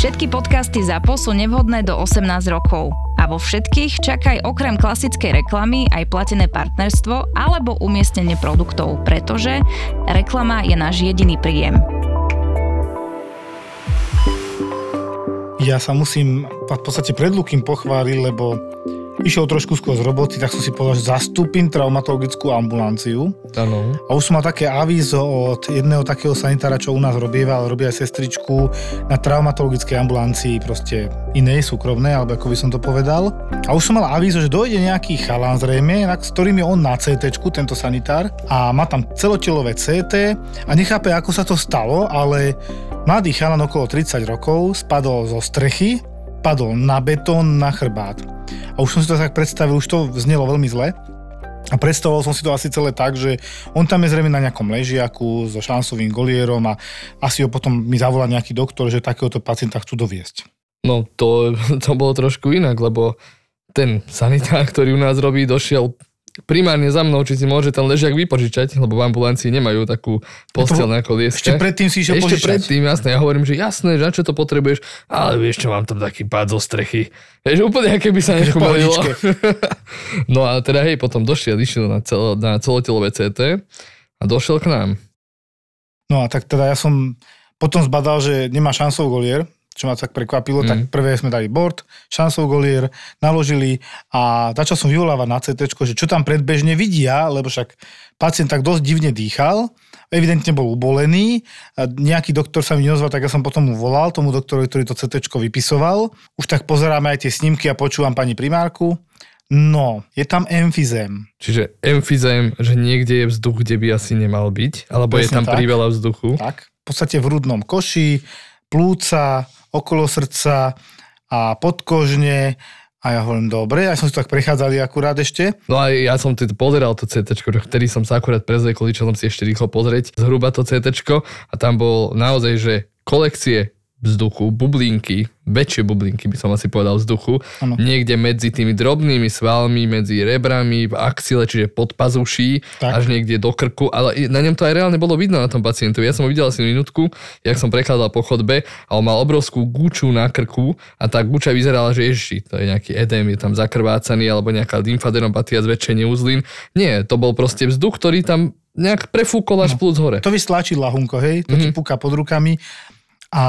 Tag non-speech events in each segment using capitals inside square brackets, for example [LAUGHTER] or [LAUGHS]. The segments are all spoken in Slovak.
Všetky podcasty ZAPO sú nevhodné do 18 rokov. A vo všetkých čakaj okrem klasickej reklamy aj platené partnerstvo alebo umiestnenie produktov, pretože reklama je náš jediný príjem. Ja sa musím v podstate pred Lukým pochváliť, lebo išiel trošku skôr z roboty, tak som si povedal, že zastúpim traumatologickú ambulanciu. Áno. A už som mal také avízo od jedného takého sanitára, čo u nás robieval, robí aj sestričku na traumatologickej ambulancii, proste inej, súkromnej, alebo ako by som to povedal. A už som mal avízo, že dojde nejaký chalán zrejme, s ktorým je on na CT, tento sanitár, a má tam celotelové CT a nechápe, ako sa to stalo, ale mladý chalan okolo 30 rokov spadol zo strechy, padol na betón, na chrbát. A už som si to tak predstavil, už to znelo veľmi zle. A predstavoval som si to asi celé tak, že on tam je zrejme na nejakom ležiaku so šansovým golierom a asi ho potom mi zavolá nejaký doktor, že takéhoto pacienta chcú doviesť. No to, [LAUGHS] to bolo trošku inak, lebo ten sanitár, ktorý u nás robí, došiel primárne za mnou, či si môže ten ležiak vypožičať, lebo v ambulancii nemajú takú postel na kolieske. Ešte predtým si išiel Ešte požičať. predtým, jasné. Ja hovorím, že jasné, že na čo to potrebuješ, ale vieš čo, mám tam taký pád zo strechy. Vieš, úplne aké by sa nechumelilo. [LAUGHS] no a teda hej, potom došiel, išiel na, celo, na celotelové CT a došiel k nám. No a tak teda ja som potom zbadal, že nemá šansov golier, čo ma tak prekvapilo, mm. tak mhm. prvé sme dali board, šansov golier, naložili a začal som vyvolávať na CT, že čo tam predbežne vidia, lebo však pacient tak dosť divne dýchal, evidentne bol ubolený, a nejaký doktor sa mi neozval, tak ja som potom mu volal, tomu doktorovi, ktorý to CT vypisoval. Už tak pozeráme aj tie snímky a počúvam pani primárku. No, je tam emfizém. Čiže emfizém, že niekde je vzduch, kde by asi nemal byť, alebo Presne je tam tak. priveľa vzduchu. Tak, v podstate v hrudnom koši, plúca, okolo srdca a podkožne. A ja hovorím, dobre, ja som si tak prechádzali akurát ešte. No a ja som to pozeral to CT, ktorý som sa akurát prezliekol, išiel som si ešte rýchlo pozrieť zhruba to CT a tam bol naozaj, že kolekcie vzduchu, bublinky, väčšie bublinky by som asi povedal vzduchu, ano. niekde medzi tými drobnými svalmi, medzi rebrami, v axile, čiže pod pazuší, tak. až niekde do krku, ale na ňom to aj reálne bolo vidno na tom pacientovi. Ja som ho videl asi minútku, jak som prekladal po chodbe a on mal obrovskú guču na krku a tá guča vyzerala, že ježi, to je nejaký edém, je tam zakrvácaný alebo nejaká lymfadenopatia zväčšenie uzlín. Nie, to bol proste vzduch, ktorý tam nejak prefúkol až no, plus hore. To vystláči lahunko, hej, to mm-hmm. ti mhm. púka pod rukami a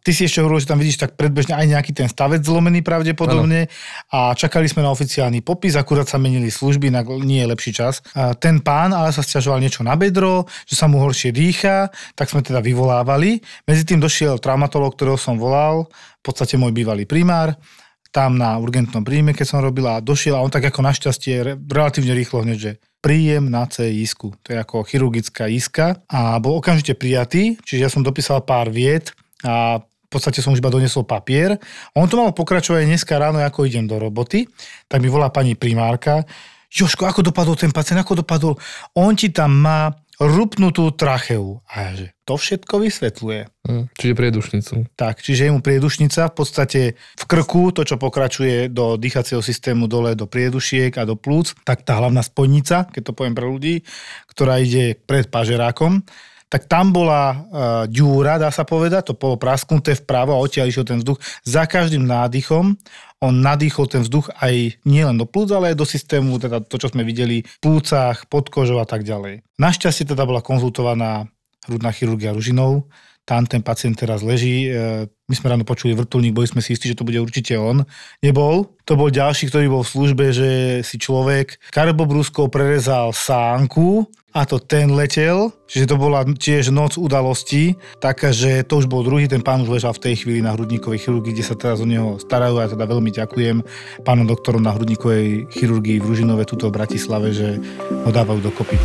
ty si ešte hovoril, že tam vidíš tak predbežne aj nejaký ten stavec zlomený pravdepodobne ano. a čakali sme na oficiálny popis, akurát sa menili služby, na nie je lepší čas. A ten pán ale sa stiažoval niečo na bedro, že sa mu horšie dýcha, tak sme teda vyvolávali. Medzi tým došiel traumatolog, ktorého som volal, v podstate môj bývalý primár, tam na urgentnom príjme, keď som robil a došiel a on tak ako našťastie relatívne rýchlo hneď, že príjem na C isku. To je ako chirurgická iska a bol okamžite prijatý, čiže ja som dopísal pár viet, a v podstate som už iba donesol papier. On to malo pokračovať dneska ráno, ako idem do roboty, tak mi volá pani primárka, Joško, ako dopadol ten pacient, ako dopadol? On ti tam má rupnutú tracheu. A ja, že to všetko vysvetľuje. Hm, čiže priedušnicu. Tak, čiže je mu priedušnica, v podstate v krku, to, čo pokračuje do dýchacieho systému dole do priedušiek a do plúc, tak tá hlavná spojnica, keď to poviem pre ľudí, ktorá ide pred pažerákom, tak tam bola uh, ďúra, dá sa povedať, to bolo prasknuté vpravo a odtiaľ išiel ten vzduch. Za každým nádychom on nadýchol ten vzduch aj nielen do plúc, ale aj do systému, teda to, čo sme videli v plúcach, pod kožou a tak ďalej. Našťastie teda bola konzultovaná hrudná chirurgia Ružinov, tam ten pacient teraz leží. E, my sme ráno počuli vrtulník, boli sme si istí, že to bude určite on. Nebol. To bol ďalší, ktorý bol v službe, že si človek karbobrúskou prerezal sánku a to ten letel, čiže to bola tiež noc udalostí, takže to už bol druhý, ten pán už ležal v tej chvíli na hrudníkovej chirurgii, kde sa teraz o neho starajú a ja teda veľmi ďakujem pánom doktorom na hrudníkovej chirurgii v Ružinove, tuto v Bratislave, že ho dávajú dokopy.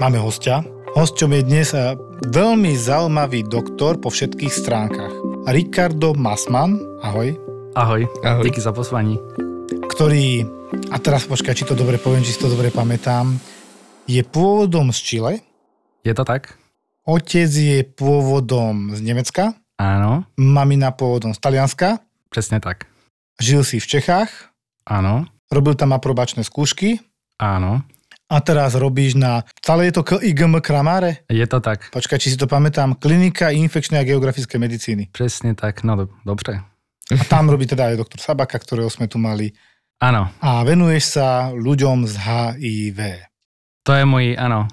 Máme hostia. Hosťom je dnes eh, veľmi zaujímavý doktor po všetkých stránkach. Ricardo Masman, ahoj, Ahoj, Ahoj. díky za pozvání. ktorý, a teraz počkaj, či to dobre poviem, či si to dobre pamätám, je pôvodom z Chile, Je to tak? otec je pôvodom z Nemecka, Áno, mamina pôvodom z Talianska, přesně tak. žil si v Čechách, Áno, robil tam aprobačné skúšky áno, a teraz robíš na, stále je to KIGM Kramáre? je to tak. Počkaj, či si to pamätám, Klinika infekčnej a geografické medicíny. Přesně tak, no do- dobře. A tam robí teda aj doktor Sabaka, ktorého sme tu mali. Ano, A venuješ sa ľuďom z HIV. to je můj, ano,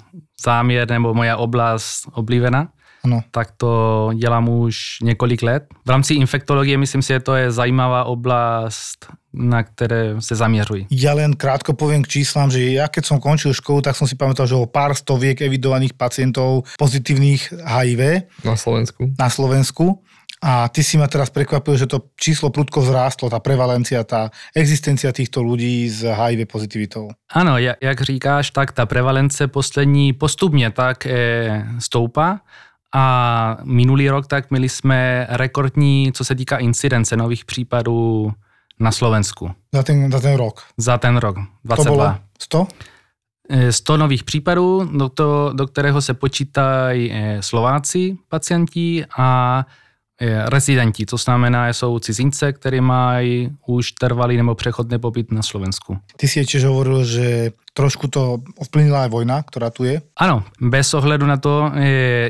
záměr nebo moja oblast oblíbená. Ano. Tak to dělám už několik let. V rámci infektologie myslím si, že to je zajímavá oblast, na které se zaměřuji. Ja len krátko poviem k číslam, že ja keď som končil školu, tak som si pamätal, že o pár stoviek evidovaných pacientov pozitívnych HIV Na Slovensku. na Slovensku. A ty si ma teraz prekvapil, že to číslo prudko vzrástlo, tá prevalencia, tá existencia týchto ľudí s HIV pozitivitou. Ano, ja- jak říkáš, tak ta prevalence poslední postupně tak eh, stoupá a minulý rok tak měli jsme rekordní, co se týká incidence nových případů na Slovensku Za ten, za ten rok. za ten rok To bolo 22. 100? Eh, 100 nových případů, do, to, do kterého se počítají eh, Slováci pacienti a rezidenti, to znamená, jsou cizince, kteří mají už trvalý nebo přechodný pobyt na Slovensku. Ty si tiež hovoril, že trošku to ovplyvnila aj vojna, ktorá tu je. Ano, bez ohledu na to,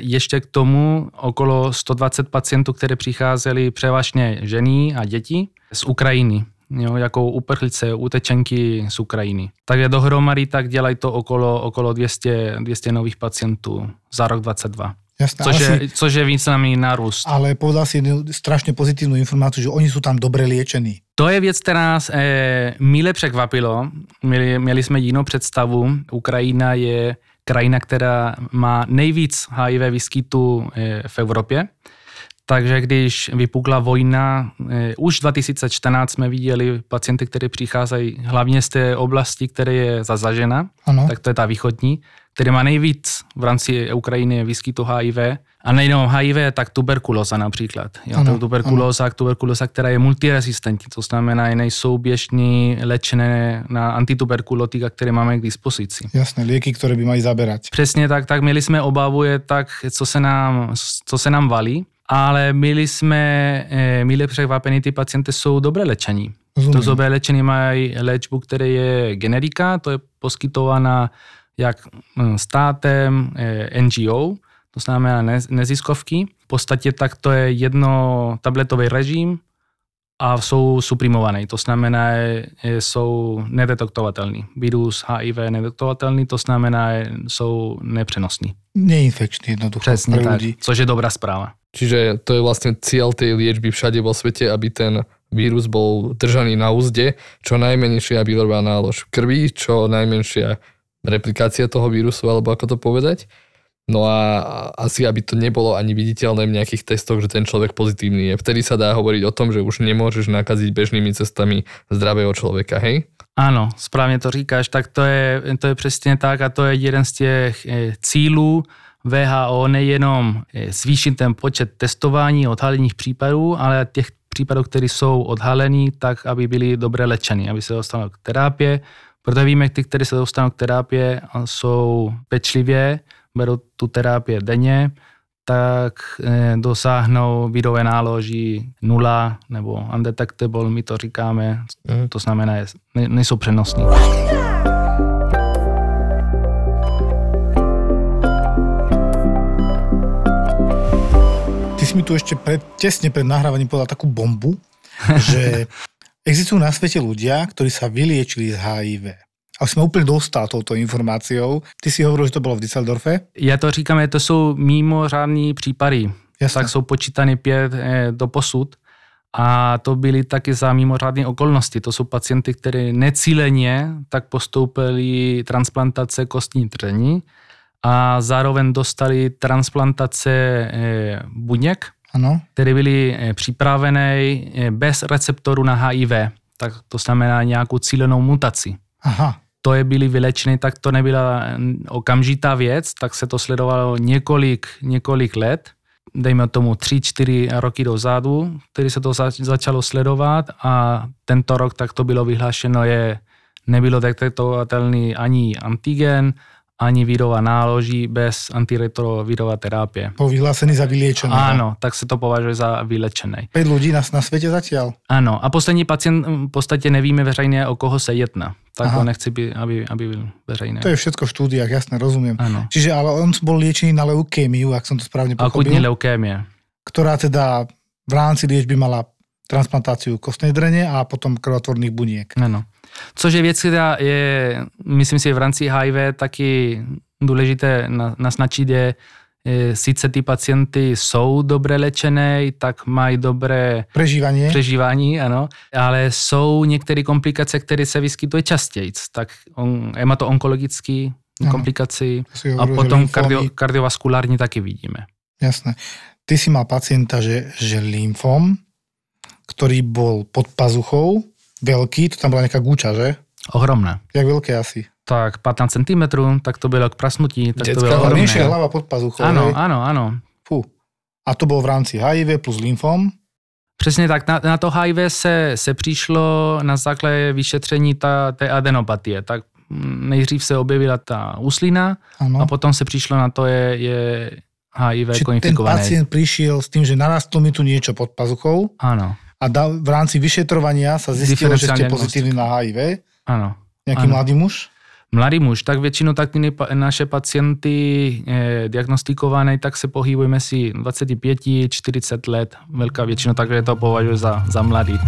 ještě k tomu okolo 120 pacientů, které přicházeli převážně ženy a děti z Ukrajiny, jo, jako uprchlice, utečenky z Ukrajiny. Takže dohromady tak dělají to okolo, okolo 200, 200 nových pacientů za rok 22. Jasné, Což je, si, což je významný nárůst. ale povedal si jednu strašne pozitívnu informáciu, že oni sú tam dobre liečení. To je věc, která nás eh, mile překvapilo. Měli, měli jsme jinou představu. Ukrajina je krajina, která má nejvíc HIV výskytu eh, v Evropě. Takže když vypukla vojna, eh, už 2014 jsme viděli pacienty, kteří přicházejí hlavně z té oblasti, která je zazažena, Áno. tak to je ta východní, který má nejvíc v rámci Ukrajiny výskytu HIV. A nejenom HIV, tak tuberkulóza například. Jo, Ano, ano, tuberkulóza, tuberkulóza, která je multiresistentní, to znamená, že nejsou běžně léčené na antituberkulotika, které máme k dispozici. Jasné, lieky, ktoré by mali zaberať. Přesně tak, tak měli jsme obavu, je tak, co se nám, co se nám valí, ale byli jsme eh, mile překvapení, ty pacienty jsou dobré léčení. To dobré léčení mají léčbu, která je generika, to je poskytovaná jak hm, státem, eh, NGO, to znamená nez- neziskovky. V podstatě tak to je jedno tabletový režim a jsou suprimované. To znamená, že jsou nedetektovatelný. Virus HIV je nedetektovatelný, to znamená, že jsou nepřenosní. Neinfekčný jednoducho Přesně tak, ľudí. což je dobrá správa. Čiže to je vlastne cieľ tej liečby všade vo svete, aby ten vírus bol držaný na úzde, čo najmenšia výrobná nálož krvi, čo najmenšia replikácia toho vírusu, alebo ako to povedať. No a asi, aby to nebolo ani viditeľné v nejakých testoch, že ten človek pozitívny je. Vtedy sa dá hovoriť o tom, že už nemôžeš nakaziť bežnými cestami zdravého človeka, hej? Ano, správně to říkáš, tak to je, to je přesně tak a to je jeden z těch eh, cílů VHO, nejenom eh, zvýšit ten počet testování odhalených případů, ale těch případů, které jsou odhalení, tak aby byly dobře léčeny, aby se dostalo k terapii, protože víme, ty, které se dostanou k terapii, jsou pečlivě, berou tu terapii denně, tak eh, dosáhnou virové náloží nula nebo undetectable, my to říkáme, Mhm. to znamená, že ne, nejsou přenosní. Ty si mi tu ešte pred, tesne pred nahrávaním povedal takú bombu, že [LAUGHS] existujú na svete ľudia, ktorí sa vyliečili z HIV. A sme úplne dostal touto informáciou. Ty si hovoril, že to bolo v Düsseldorfe. Já to říkám, to jsou mimořádní případy. Tak jsou počítány pět eh, do posud. A to byly taky za mimořádné okolnosti. To jsou pacienty, kteří necíleně tak postoupili transplantace kostní dření a zároveň dostali transplantace eh, buněk, Áno. které byly eh, připravené eh, bez receptoru na HIV. Tak to znamená nějakou cílenou mutaci. Aha. stoje byli vylečeny, tak to nebyla okamžitá věc, tak se to sledovalo několik, několik let, dejme tomu 3-4 roky dozadu, který se to začalo sledovat a tento rok tak to bylo vyhlášeno, je nebylo detektovatelný ani antigen, ani výrova náloží bez antiretrovírová terapie. Po vyhlásený za vyliečené. Áno, tak sa to považuje za vylečené. 5 ľudí na, na svete zatiaľ? Áno, a poslední pacient v podstate nevíme veřejne, o koho sa jedná. Tak Aha. ho nechci, by, aby, aby byl veřejné. To je všetko v štúdiách, jasne, rozumiem. Áno. Čiže ale on bol liečený na leukémiu, ak som to správne pochopil. Akutní leukémie. Ktorá teda v rámci liečby mala transplantáciu kostnej drene a potom krvotvorných buniek. Áno. Což je věc, která je, myslím si, v rámci HIV taky důležité naznačit, je, sice ty pacienty jsou dobře léčené, tak mají dobré prežívání, prežívání ano, ale jsou některé komplikace, které se vyskytují častěji. Tak on, má to onkologické komplikaci a potom kardio, kardiovaskulární taky vidíme. Jasné. Ty si mal pacienta, že, že lymfom, ktorý bol pod pazuchou, veľký, to tam bola nejaká gúča, že? Ohromná. Jak veľké asi? Tak 15 cm, tak to bylo k prasnutí. Tak Detská, to bylo ohromné. Menšia hlava pod pazuchou. Áno, áno, áno. Fú. A to bolo v rámci HIV plus lymfom? Přesně tak, na, na to HIV se, se přišlo na základě vyšetření ta, té adenopatie. Tak nejdřív se objevila ta úslina ano. a potom se přišlo na to, je, je HIV Čiže ten pacient prišiel s tým, že narastlo mi tu niečo pod pazuchou. Áno a da, v rámci vyšetrovania sa zistilo, že ste pozitívni na HIV. Áno. Nejaký ano. mladý muž? Mladý muž, tak většinou tak ty naše pacienty eh, diagnostikované, tak se pohybujeme si 25-40 let, veľká většina, takže to považuje za, za mladý.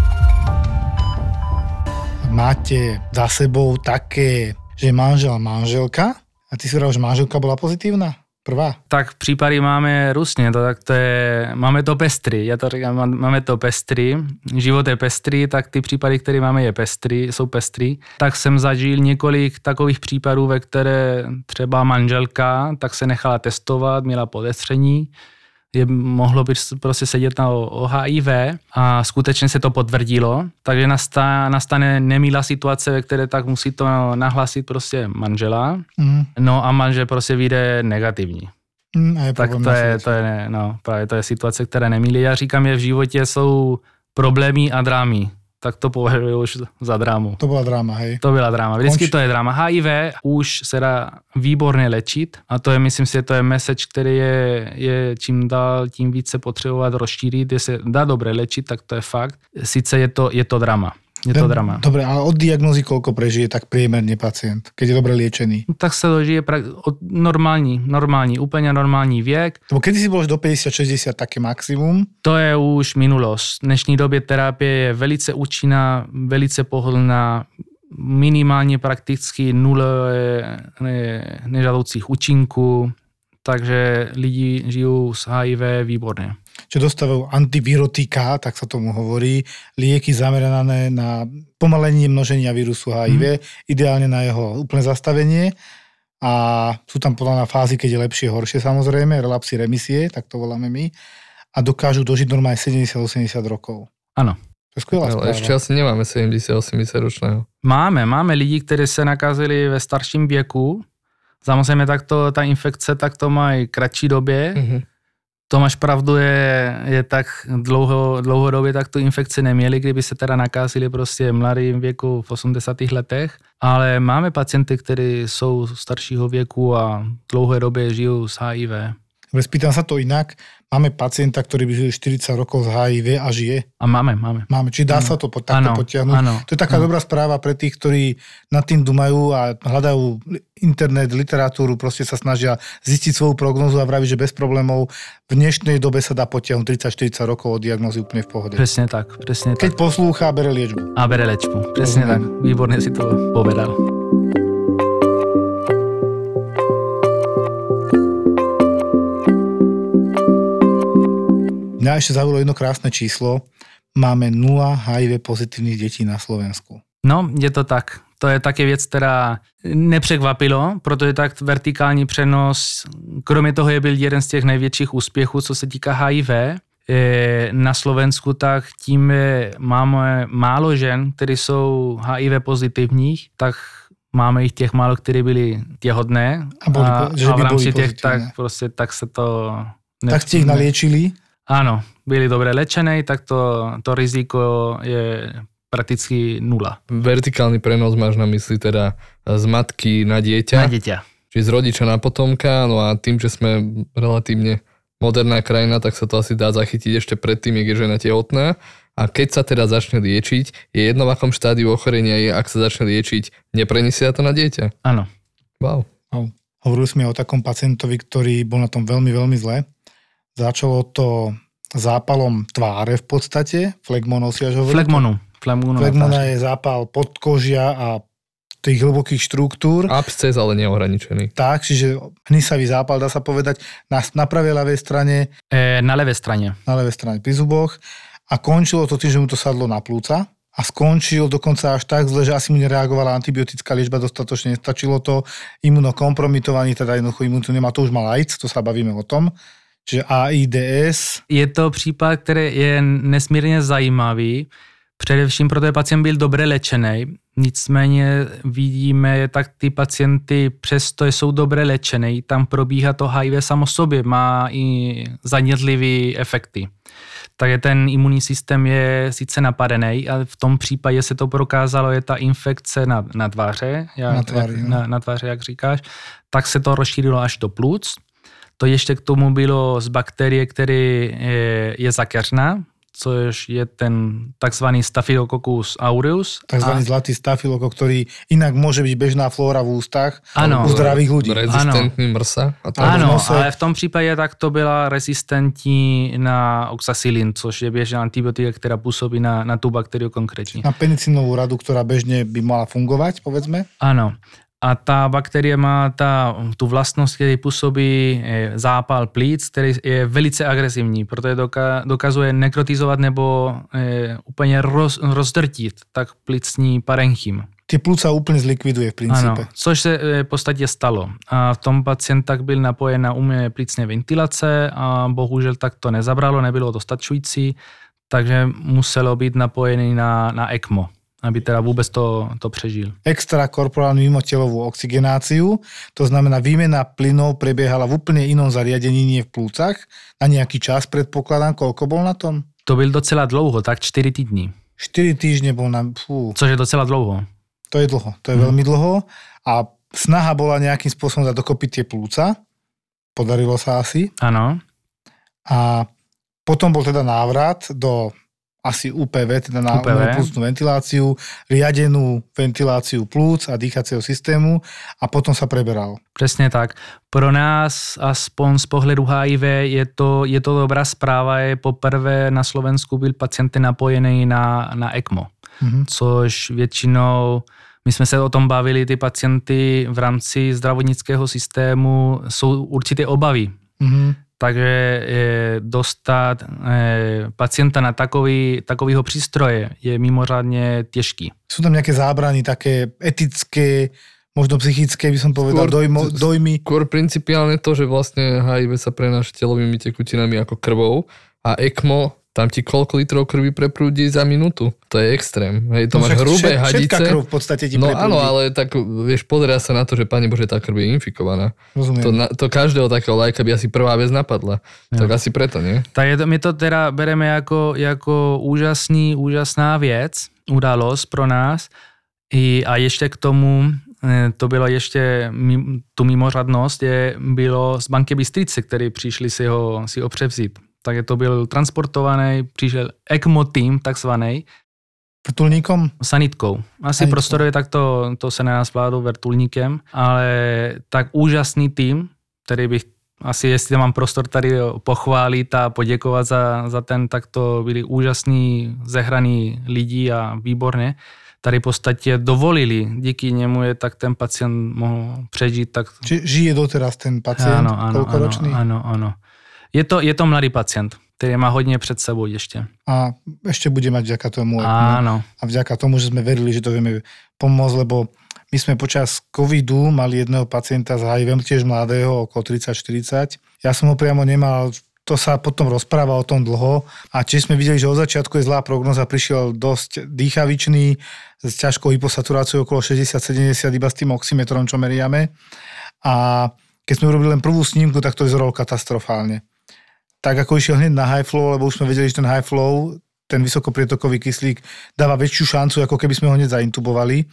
Máte za sebou také, že manžel manželka a ty si hovoril, že manželka bola pozitívna? Prvá? Tak případy máme různě, to, tak to je, máme to pestry, já to říkám, máme to pestry, život je pestrý, tak ty případy, které máme, je pestrý, jsou pestrý. Tak jsem zažil několik takových případů, ve které třeba manželka tak se nechala testovat, měla podezření, je, mohlo by prostě sedět na o HIV a skutečně se to potvrdilo, takže nastane, nastane nemilá situace, ve které tak musí to nahlásit prostě manžela, mm. no a manžel prostě vyjde negativní. Mm, a je tak to je, to je, no, právě to je situace, která nemilí. Já říkám, že v životě jsou problémy a drámy tak to považuji už za drámu. To byla dráma, hej? To byla dráma. Vždycky Konč... to je dráma. HIV už se dá výborně léčit a to je, myslím si, to je message, který je, je čím dál tím více potřebovat rozšířit. Jestli se dá dobře léčit, tak to je fakt. Sice je to, je to drama. Je to drama. Dobre, ale od diagnózy koľko prežije tak priemerne pacient, keď je dobre liečený? No, tak sa dožije pra- od normální, normální, úplně normální věk. Lebo kedy si bol do 50-60 také maximum? To je už minulost. V dnešní době terapie je velice účinná, velice pohodlná, minimálně prakticky nule nežadoucích účinků, takže lidi žijou s HIV výborně že dostávajú antivirotika, tak sa tomu hovorí, lieky zamerané na pomalenie množenia vírusu HIV, mm. ideálne na jeho úplné zastavenie a sú tam podľa na fázy, keď je lepšie, horšie samozrejme, relapsy, remisie, tak to voláme my a dokážu dožiť normálne 70-80 rokov. Áno. To je skvělá Ale ešte asi nemáme 70-80 ročného. Máme, máme lidi, kteří se nakazili ve starším věku. Samozřejmě takto ta infekce tak to mají kratší době, mm-hmm. To máš pravdu, je, je tak dlouho, dlouhodobě tak tu infekci neměli, kdyby se teda nakázili prostě mladým věku v 80. letech, ale máme pacienty, kteří jsou staršího věku a dlouhé době žijou s HIV. Spýtam sa to inak. Máme pacienta, ktorý by žil 40 rokov z HIV a žije? A máme, máme. Máme, či dá ano. sa to po, takto ano, potiahnuť? Ano, to je taká ano. dobrá správa pre tých, ktorí nad tým dumajú a hľadajú internet, literatúru, proste sa snažia zistiť svoju prognozu a vraviť, že bez problémov v dnešnej dobe sa dá potiahnuť 30-40 rokov od diagnozy úplne v pohode. Presne tak, presne Keď tak. poslúcha, bere liečbu. A bere liečbu, presne tak. Výborne si to povedal. Mňa ešte zaujalo jedno krásne číslo. Máme 0 HIV pozitívnych detí na Slovensku. No, je to tak. To je také věc, která nepřekvapilo, protože tak vertikální přenos, kromě toho je byl jeden z těch největších úspěchů, co se týká HIV, na Slovensku, tak tím máme málo žen, které jsou HIV pozitivních, tak máme ich těch málo, kteří byli těhodné A boli po- že a by v rámci těch tak, prostě, tak se to... Tak ste ich naliečili. Áno, byli dobre lečené, tak to, to riziko je prakticky nula Vertikálny prenos máš na mysli teda z matky na dieťa, na dieťa. čiže z rodiča na potomka, no a tým, že sme relatívne moderná krajina, tak sa to asi dá zachytiť ešte predtým, jak je žena tehotná. A keď sa teda začne liečiť, je jedno v akom štádiu ochorenia je, ak sa začne liečiť, nepreniesie to na dieťa. Áno. Wow. Hovorili sme o takom pacientovi, ktorý bol na tom veľmi, veľmi zle. Začalo to zápalom tváre v podstate, flegmonou si až hovoril. Flegmonu. Flegmonu. Flegmona je zápal podkožia a tých hlbokých štruktúr. Absces, ale neohraničený. Tak, čiže hnisavý zápal, dá sa povedať, na, na pravej ľavej strane, E, na ľavej strane. na ľavej strane pri zuboch a končilo to tým, že mu to sadlo na plúca a skončil dokonca až tak zle, že asi mu nereagovala antibiotická liečba dostatočne, nestačilo to, imunokompromitovaný, teda jednoducho imunitu nemá, to už mal AIDS, to sa bavíme o tom, čiže AIDS, Je to případ, který je nesmírně zajímavý, především protože pacient byl dobře léčený, nicméně vidíme, tak ty pacienty přesto jsou dobře léčený, tam probíhá to HIV samo sobě, má i zanětlivé efekty. Takže ten imunní systém je sice napadený, ale v tom případě se to prokázalo, je ta infekce na, na tváře, jak, Na tváři, jak, no. na, na tváře, jak říkáš, tak se to rozšířilo až do plúc. To ještě k tomu bylo z bakterie, který je, je zakeřná, což je ten takzvaný Staphylococcus aureus. tzv. zlatý stafiloko, ktorý inak môže byť bežná flóra v ústach Ano. u zdravých ľudí. Rezistentný mrsa. A tak. Ano. Ano, nose. ale v tom případě tak to byla rezistentní na oxacillin, což je běžná antibiotika, která působí na, na tu bakteriu konkrétně. Na penicinovú radu, ktorá bežne by mala fungovať, povedzme. Ano. A ta bakterie má ta, tu vlastnost, který působí eh, zápal plíc, který je velice agresivní, doka, dokazuje nekrotizovat nebo e, úplně roz, rozdrtit tak plicní parenchym. Tie plúca úplne zlikviduje v princípe. Ano, což se eh, v podstatě stalo. A v tom pacient tak byl napojen na umělé plicní ventilace a bohužel tak to nezabralo, nebylo dostačující, takže muselo být napojený na, na ECMO, aby teda vůbec to, to přežil. extrakorporálnu mimotelovú oxigenáciu, to znamená výmena plynov prebiehala v úplne inom zariadení, nie v plúcach, na nejaký čas predpokladám, koľko bol na tom? To byl docela dlouho, tak 4 týdny, 4 týždne bol na... Fú, což je docela dlouho. to je dlho, to je veľmi dlho. A snaha bola nejakým spôsobom dať dokopy tie plúca, podarilo sa asi. Ano, a potom bol teda návrat do asi UPV, teda na plúcnú ventiláciu, riadenú ventiláciu plúc a dýchacieho systému a potom sa preberal. přesně tak. Pro nás, aspoň z pohledu HIV, je to, je to dobrá zpráva. Je poprvé na Slovensku byl pacient napojený na, na ECMO. Mhm. což většinou, my jsme se o tom bavili, ty pacienty v rámci zdravotnického systému jsou určité obavy. Mhm. Takže eh, dostat eh, pacienta na takový, takovýho přístroje je mimořádně těžký. Sú tam nejaké zábrany také etické, možno psychické, by som povedal, Skôr- dojmo, dojmy. Skôr principiálne to, že vlastne HIV sa prenáša telovými tekutinami ako krvou a ECMO, tam ti koľko litrov krvi preprúdi za minútu. To je extrém. Hej, to No máš však hrubé všet- hadice. krv v podstate ti No preprúdi. áno, ale tak vieš, pozerá sa na to, že Pane Bože, tá krv je infikovaná. Rozumiem. To, na, to každého takého lajka by asi prvá vec napadla. Tak asi preto, nie? Tak je to, my to teda bereme jako, jako úžasný, úžasná věc, událost pro nás. I, a ještě k tomu, eh, to bylo ještě, tu mimořadnost, je, bylo z banky Bystrice, který přišli si ho, si ho převzít. Takže to byl transportovaný, přišel ECMO tým takzvaný, Vrtulníkom? sanitkou. Asi Sanitkou. prostorově tak to, to se nedá zvládnout vrtulníkem, ale tak úžasný tým, který bych asi, jestli mám prostor tady pochválit a poděkovat za, za ten, tak to byli úžasní, zehraní lidi a výborně. Tady v podstatě dovolili, díky němu je tak ten pacient mohl přežít tak Či žije doteraz ten pacient? ano, ano, ano, ano, ano. Je to, je to mladý pacient, který má hodně před sebou ještě. A ešte bude mať vďaka tomu. Áno, A vďaka tomu, že sme verili, že to vieme pomôcť, lebo my sme počas covidu mali jedného pacienta s HIV, tiež mladého, okolo 30-40. Ja som ho priamo nemal to sa potom rozpráva o tom dlho a či sme videli, že od začiatku je zlá prognoza, prišiel dosť dýchavičný s ťažkou hyposaturáciou okolo 60-70 iba s tým oximetrom, čo meriame. A keď sme urobili len prvú snímku, tak to vyzeralo katastrofálne. Tak ako išiel hneď na high flow, lebo už sme vedeli, že ten high flow, ten vysokoprietokový kyslík dáva väčšiu šancu, ako keby sme ho hneď zaintubovali.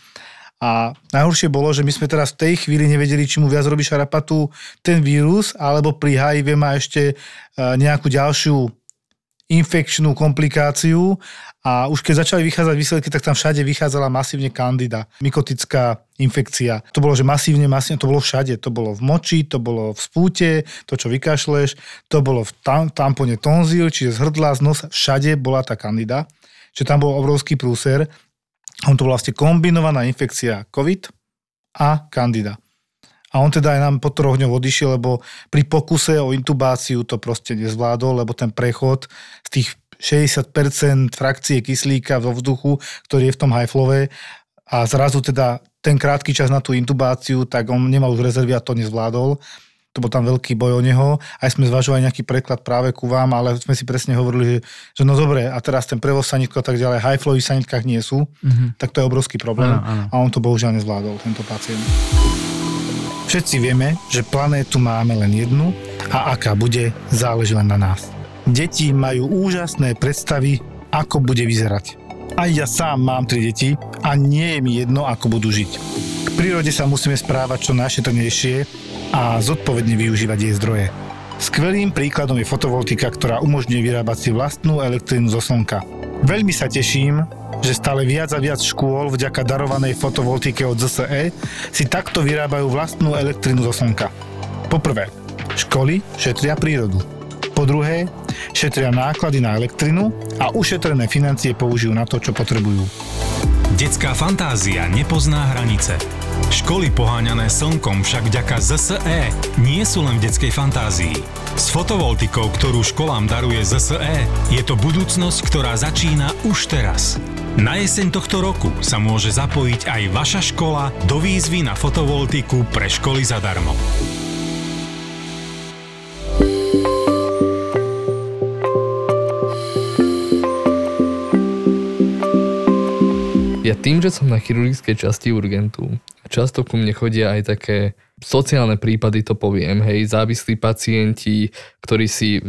A najhoršie bolo, že my sme teraz v tej chvíli nevedeli, či mu viac robí šarapatu ten vírus, alebo pri HIV má ešte e, nejakú ďalšiu infekčnú komplikáciu a už keď začali vychádzať výsledky, tak tam všade vychádzala masívne kandida, mykotická infekcia. To bolo, že masívne, masívne, to bolo všade. To bolo v moči, to bolo v spúte, to, čo vykašleš, to bolo v tam, tampone tonzil, čiže z hrdla, z nosa, všade bola tá kandida. Čiže tam bol obrovský prúser on to bola vlastne kombinovaná infekcia COVID a Candida. A on teda aj nám po troch dňoch odišiel, lebo pri pokuse o intubáciu to proste nezvládol, lebo ten prechod z tých 60% frakcie kyslíka vo vzduchu, ktorý je v tom high flowe a zrazu teda ten krátky čas na tú intubáciu, tak on nemal už rezervy a to nezvládol to bol tam veľký boj o neho. Aj sme zvažovali nejaký preklad práve ku vám, ale sme si presne hovorili, že, že no dobre, a teraz ten prevoz sanitko a tak ďalej, high flow sanitkách nie sú, mm-hmm. tak to je obrovský problém ano, ano. a on to bohužiaľ nezvládol, tento pacient. Všetci vieme, že planétu máme len jednu a aká bude, záleží len na nás. Deti majú úžasné predstavy, ako bude vyzerať. Aj ja sám mám tri deti a nie je mi jedno, ako budú žiť. K prírode sa musíme správať čo najšetrnejšie a zodpovedne využívať jej zdroje. Skvelým príkladom je fotovoltika, ktorá umožňuje vyrábať si vlastnú elektrínu zo slnka. Veľmi sa teším, že stále viac a viac škôl vďaka darovanej fotovoltike od ZSE si takto vyrábajú vlastnú elektrínu zo slnka. Poprvé, školy šetria prírodu. Po druhé, šetria náklady na elektrinu a ušetrené financie použijú na to, čo potrebujú. Detská fantázia nepozná hranice. Školy poháňané slnkom však vďaka ZSE nie sú len v detskej fantázii. S fotovoltikou, ktorú školám daruje ZSE, je to budúcnosť, ktorá začína už teraz. Na jeseň tohto roku sa môže zapojiť aj vaša škola do výzvy na fotovoltiku pre školy zadarmo. Tým, že som na chirurgickej časti urgentu, často ku mne chodia aj také sociálne prípady, to poviem, hej, závislí pacienti, ktorí si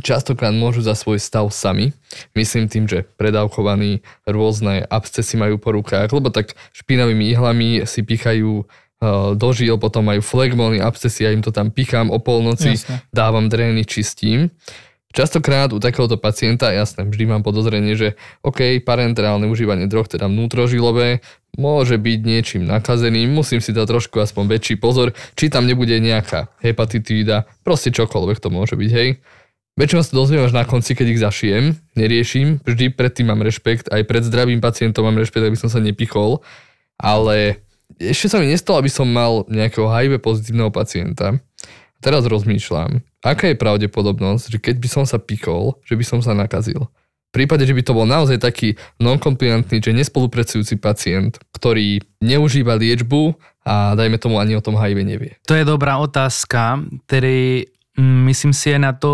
častokrát môžu za svoj stav sami. Myslím tým, že predávkovaní rôzne abscesy majú po rukách, lebo tak špinavými ihlami si pichajú uh, do žil, potom majú flegmóny, abscesy, ja im to tam pichám o polnoci, Jasne. dávam drény, čistím. Častokrát u takéhoto pacienta, jasné, vždy mám podozrenie, že OK, parenterálne užívanie drog, teda vnútrožilové, môže byť niečím nakazený, musím si dať trošku aspoň väčší pozor, či tam nebude nejaká hepatitída, proste čokoľvek to môže byť, hej. Väčšinou sa dozviem až na konci, keď ich zašijem, neriešim, vždy predtým mám rešpekt, aj pred zdravým pacientom mám rešpekt, aby som sa nepichol, ale ešte sa mi nestalo, aby som mal nejakého HIV pozitívneho pacienta. Teraz rozmýšľam, aká je pravdepodobnosť, že keď by som sa pikol, že by som sa nakazil. V prípade, že by to bol naozaj taký non-kompliantný, že nespolupracujúci pacient, ktorý neužíva liečbu a dajme tomu ani o tom HIV nevie. To je dobrá otázka, který mm, myslím si, je na to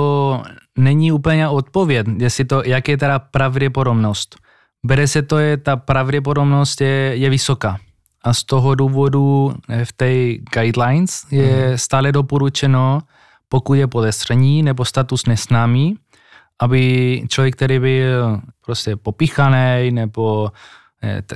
není úplně odpověď, jestli to, jak je teda pravděpodobnost. Bere se to, je ta pravděpodobnost je, je vysoká a z toho důvodu eh, v té guidelines je mm. stále doporučeno, pokud je podezření nebo status nesnámý, aby člověk, který byl prostě popichaný nebo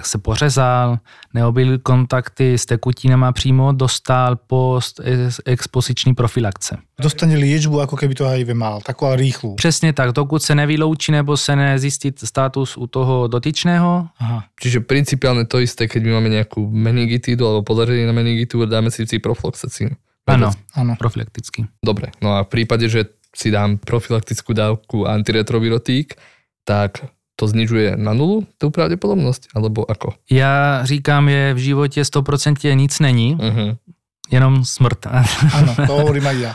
se pořezal, nebo byly kontakty s tekutinama přímo, dostal post expoziční profilakce. Dostane liečbu, ako keby to HIV mal, takú ale rýchlu. Přesně tak, dokud se nevyloučí nebo se nezjistí status u toho dotyčného. Aha. Čiže principiálne to isté, keď my máme nejakú meningitídu alebo podozrenie na meningitídu, dáme si ciprofloxacín. Áno, áno, profilakticky. Dobre, no a v prípade, že si dám profilaktickú dávku antiretrovirotík, tak to znižuje na nulu tú pravdepodobnosť, alebo ako? Já říkám, že v životě 100% nic není, uh-huh. jenom smrt. Áno, to hovorím aj ja.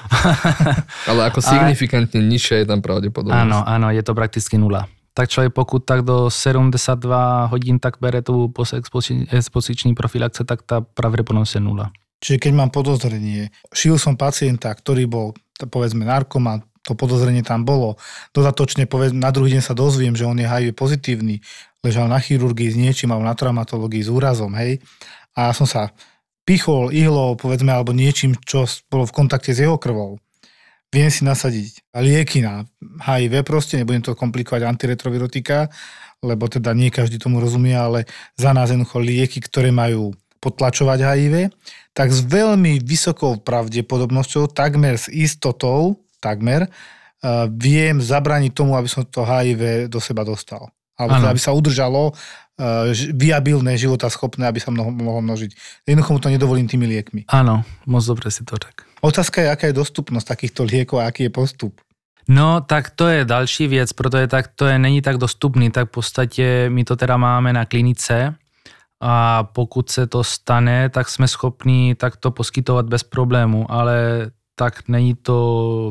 [LAUGHS] Ale ako signifikantne Ale... nižšia je tam pravdepodobnosť. Áno, áno, je to prakticky nula. Tak člověk pokud tak do 72 hodín tak bere tu postexpoziční profilaxe, tak tá pravdepodobnosť je nula. Čiže keď mám podozrenie, šil som pacienta, ktorý bol povedzme narkoman, to podozrenie tam bolo. Dodatočne poved, na druhý deň sa dozviem, že on je HIV pozitívny, ležal na chirurgii s niečím, alebo na traumatológii s úrazom, hej. A ja som sa pichol ihlou, povedzme, alebo niečím, čo bolo v kontakte s jeho krvou. Viem si nasadiť lieky na HIV proste, nebudem to komplikovať antiretrovirotika, lebo teda nie každý tomu rozumie, ale za nás jednoducho lieky, ktoré majú potlačovať HIV, tak s veľmi vysokou pravdepodobnosťou, takmer s istotou, takmer, uh, viem zabraniť tomu, aby som to HIV do seba dostal. Alebo teda, aby sa udržalo uh, viabilné, schopné, aby sa mnoho, mohlo množiť. Jednoducho mu to nedovolím tými liekmi. Áno, moc dobre si to tak. Otázka je, aká je dostupnosť takýchto liekov a aký je postup. No, tak to je další věc, protože tak to je, není tak dostupný, tak v podstatě my to teda máme na klinice a pokud se to stane, tak jsme schopni takto poskytovat bez problému, ale tak není to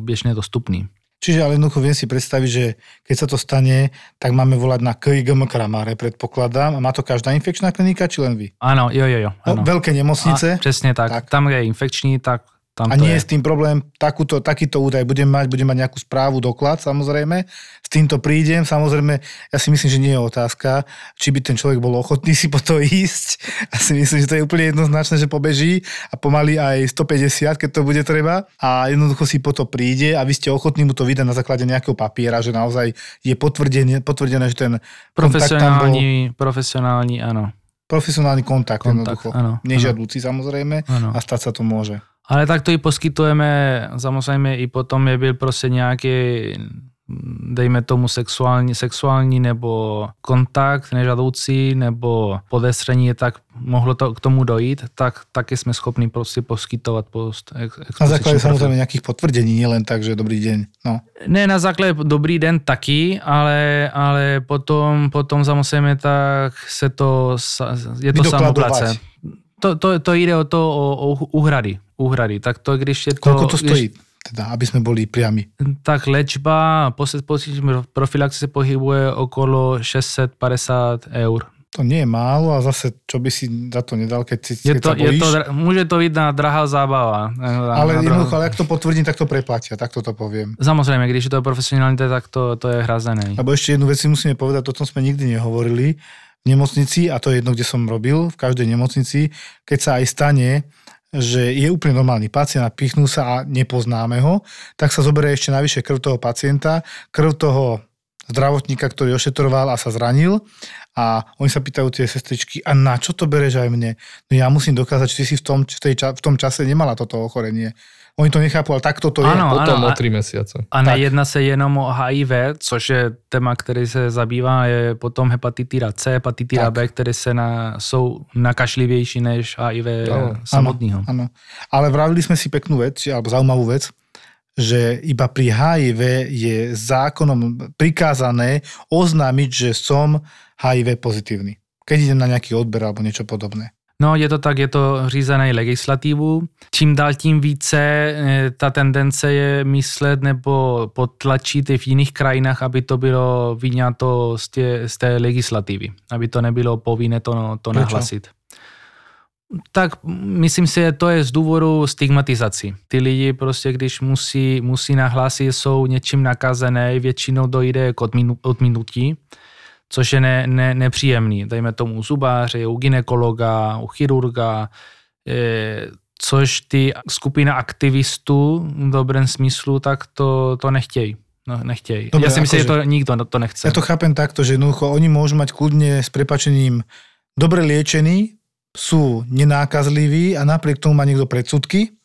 běžně dostupný. Čiže ale jednoducho viem si predstaviť, že keď sa to stane, tak máme volať na KIGM Kramare, predpokladám. A má to každá infekčná klinika, či len vy? Áno, jo, jo, jo. No, veľké nemocnice? A, přesně tak. tak. Tam, kde je infekční, tak tam a nie je s tým problém, takúto, takýto údaj budem mať, budem mať nejakú správu, doklad samozrejme, s týmto prídem, samozrejme, ja si myslím, že nie je otázka, či by ten človek bol ochotný si po to ísť. [LAUGHS] Ja si myslím, že to je úplne jednoznačné, že pobeží a pomaly aj 150, keď to bude treba a jednoducho si po to príde a vy ste ochotní mu to vydať na základe nejakého papiera, že naozaj je potvrdené, potvrdené že ten profesionálny, bol... profesionálny, áno. Profesionálny kontakt, kontakt jednoducho. Áno, Nežiadúci áno. samozrejme áno. a stať sa to môže. Ale tak to i poskytujeme samozřejmě i potom, je byl prostě nějaký dejme tomu sexuální, sexuální nebo kontakt nežadoucí nebo podezření, tak mohlo to k tomu dojít, tak taky jsme schopni prostě poskytovat post. Na základě samozřejmě nějakých potvrdení, nie len tak, že dobrý den. No. Ne, na základě dobrý den taky, ale, ale potom, potom samozřejmě tak se to, je to samoplace. To, to, to ide o to, o, o úhrady úhrady. Tak to, když je to... Koľko to stojí? Když, teda, aby sme boli priami. Tak léčba po profilaxi se pohybuje okolo 650 eur. To nie je málo a zase, čo by si za to nedal, keď si je to, sa bojíš. Je to, môže to byť na drahá zábava. Ale jednoducho, ale ak to potvrdím, tak to preplatia, tak to poviem. Samozrejme, když je to profesionálne, tak to, to je hrazené. Lebo ešte jednu vec si musíme povedať, o tom sme nikdy nehovorili. Nemocnici, a to je jedno, kde som robil, v každej nemocnici, keď sa aj stane, že je úplne normálny pacient a pichnú sa a nepoznáme ho, tak sa zoberie ešte navyše krv toho pacienta, krv toho zdravotníka, ktorý ošetroval a sa zranil a oni sa pýtajú tie sestričky, a na čo to bereš aj mne? No ja musím dokázať, že ty si v tom, v, tej, v tom čase nemala toto ochorenie. Oni to nechápu, ale takto to ano, je. Potom ano, o tři mesiace. A nejedná se jenom o HIV, což je téma, který se zabývá, je potom hepatitida C, hepatitida B, které se na, jsou nakašlivější než HIV ano, samotného. Ale vravili sme si peknú vec, alebo zaujímavú vec, že iba pri HIV je zákonom prikázané oznámiť, že som HIV pozitívny. Keď idem na nejaký odber alebo niečo podobné. No, je to tak, je to řízené legislativu. Čím dál tím více eh, ta tendence je myslet nebo potlačit i v jiných krajinách, aby to bylo vyňato z, tě, z té legislativy, aby to nebylo povinné to, to nahlasit. Tak myslím si, že to je z důvodu stigmatizací. Ty lidi prostě, když musí, musí nahlásit, jsou něčím nakazené, většinou dojde k odminutí což je ne, ne, nepříjemný. Dejme tomu u zubáře, u ginekologa, u chirurga, e, což ty skupina aktivistů v dobrém smyslu, tak to, to nechtějí. No, nechtějí. Dobre, ja si myslím, že to nikto to nechce. Ja to chápem takto, že jednoducho oni môžu mať kľudne s prepačením dobre liečení, sú nenákazliví a napriek tomu má niekto predsudky